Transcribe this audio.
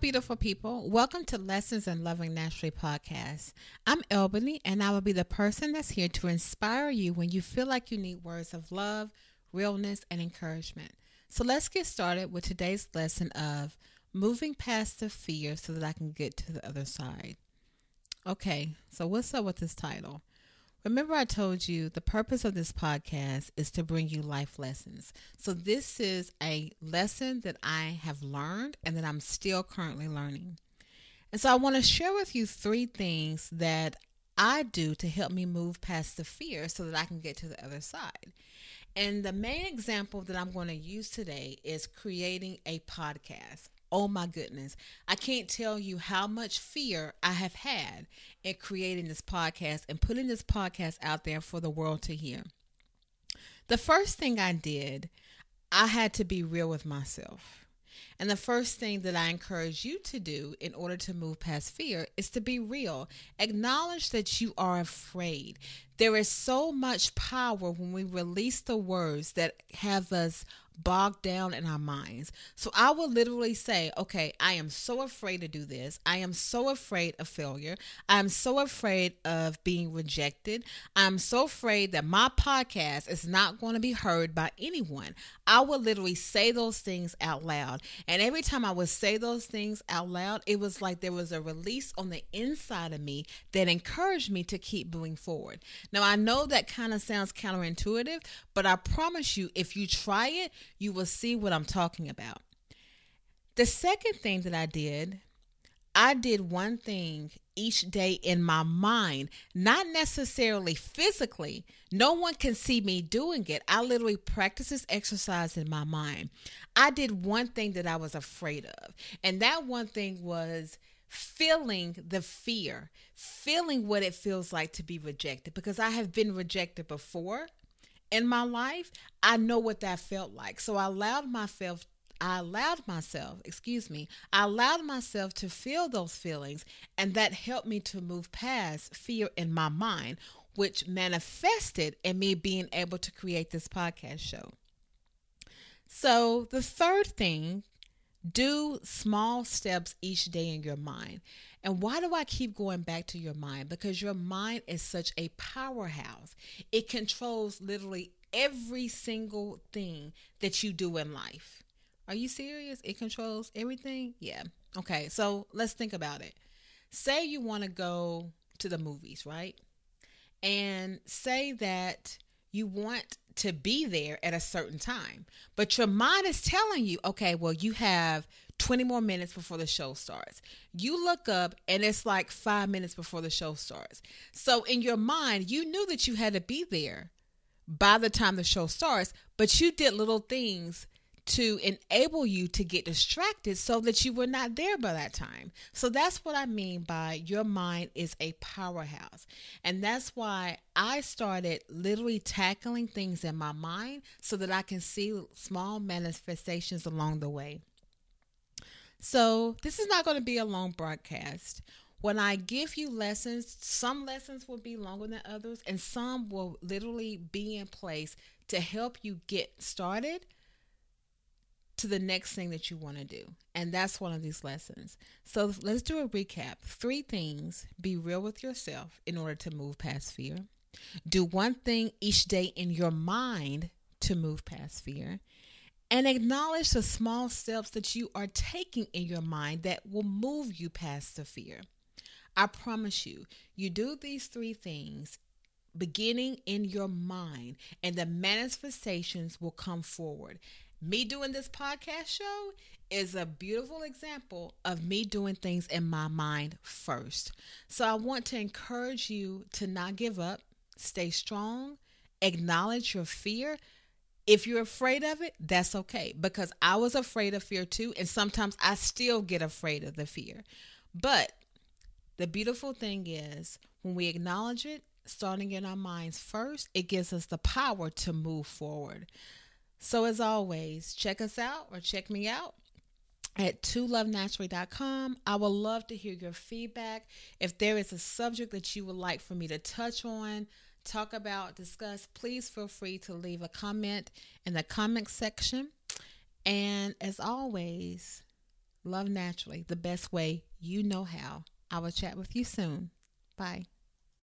beautiful people. Welcome to Lessons in Loving Naturally podcast. I'm Albany, and I will be the person that's here to inspire you when you feel like you need words of love, realness, and encouragement. So let's get started with today's lesson of moving past the fear so that I can get to the other side. Okay, so what's up with this title? Remember, I told you the purpose of this podcast is to bring you life lessons. So, this is a lesson that I have learned and that I'm still currently learning. And so, I want to share with you three things that I do to help me move past the fear so that I can get to the other side. And the main example that I'm going to use today is creating a podcast. Oh my goodness. I can't tell you how much fear I have had in creating this podcast and putting this podcast out there for the world to hear. The first thing I did, I had to be real with myself. And the first thing that I encourage you to do in order to move past fear is to be real. Acknowledge that you are afraid. There is so much power when we release the words that have us bogged down in our minds. So I will literally say, okay, I am so afraid to do this. I am so afraid of failure. I'm so afraid of being rejected. I'm so afraid that my podcast is not going to be heard by anyone. I will literally say those things out loud. And every time I would say those things out loud, it was like there was a release on the inside of me that encouraged me to keep moving forward. Now, I know that kind of sounds counterintuitive, but I promise you, if you try it, you will see what I'm talking about. The second thing that I did, I did one thing each day in my mind, not necessarily physically. No one can see me doing it. I literally practice this exercise in my mind. I did one thing that I was afraid of, and that one thing was feeling the fear, feeling what it feels like to be rejected because I have been rejected before in my life. I know what that felt like. So I allowed myself I allowed myself, excuse me, I allowed myself to feel those feelings, and that helped me to move past fear in my mind, which manifested in me being able to create this podcast show. So, the third thing, do small steps each day in your mind. And why do I keep going back to your mind? Because your mind is such a powerhouse. It controls literally every single thing that you do in life. Are you serious? It controls everything? Yeah. Okay, so let's think about it. Say you want to go to the movies, right? And say that you want to be there at a certain time, but your mind is telling you, okay, well, you have 20 more minutes before the show starts. You look up and it's like five minutes before the show starts. So in your mind, you knew that you had to be there by the time the show starts, but you did little things to enable you to get distracted so that you were not there by that time. So that's what I mean by your mind is a powerhouse. And that's why I started literally tackling things in my mind so that I can see small manifestations along the way. So, this is not going to be a long broadcast. When I give you lessons, some lessons will be longer than others, and some will literally be in place to help you get started to the next thing that you want to do. And that's one of these lessons. So let's do a recap. Three things be real with yourself in order to move past fear. Do one thing each day in your mind to move past fear and acknowledge the small steps that you are taking in your mind that will move you past the fear. I promise you, you do these three things beginning in your mind, and the manifestations will come forward. Me doing this podcast show is a beautiful example of me doing things in my mind first. So I want to encourage you to not give up, stay strong, acknowledge your fear if you're afraid of it, that's okay because I was afraid of fear too. And sometimes I still get afraid of the fear. But the beautiful thing is when we acknowledge it, starting in our minds first, it gives us the power to move forward. So, as always, check us out or check me out at tolovenaturally.com. I would love to hear your feedback. If there is a subject that you would like for me to touch on, talk about, discuss, please feel free to leave a comment in the comment section. And as always, Love naturally, the best way you know how. I will chat with you soon. Bye.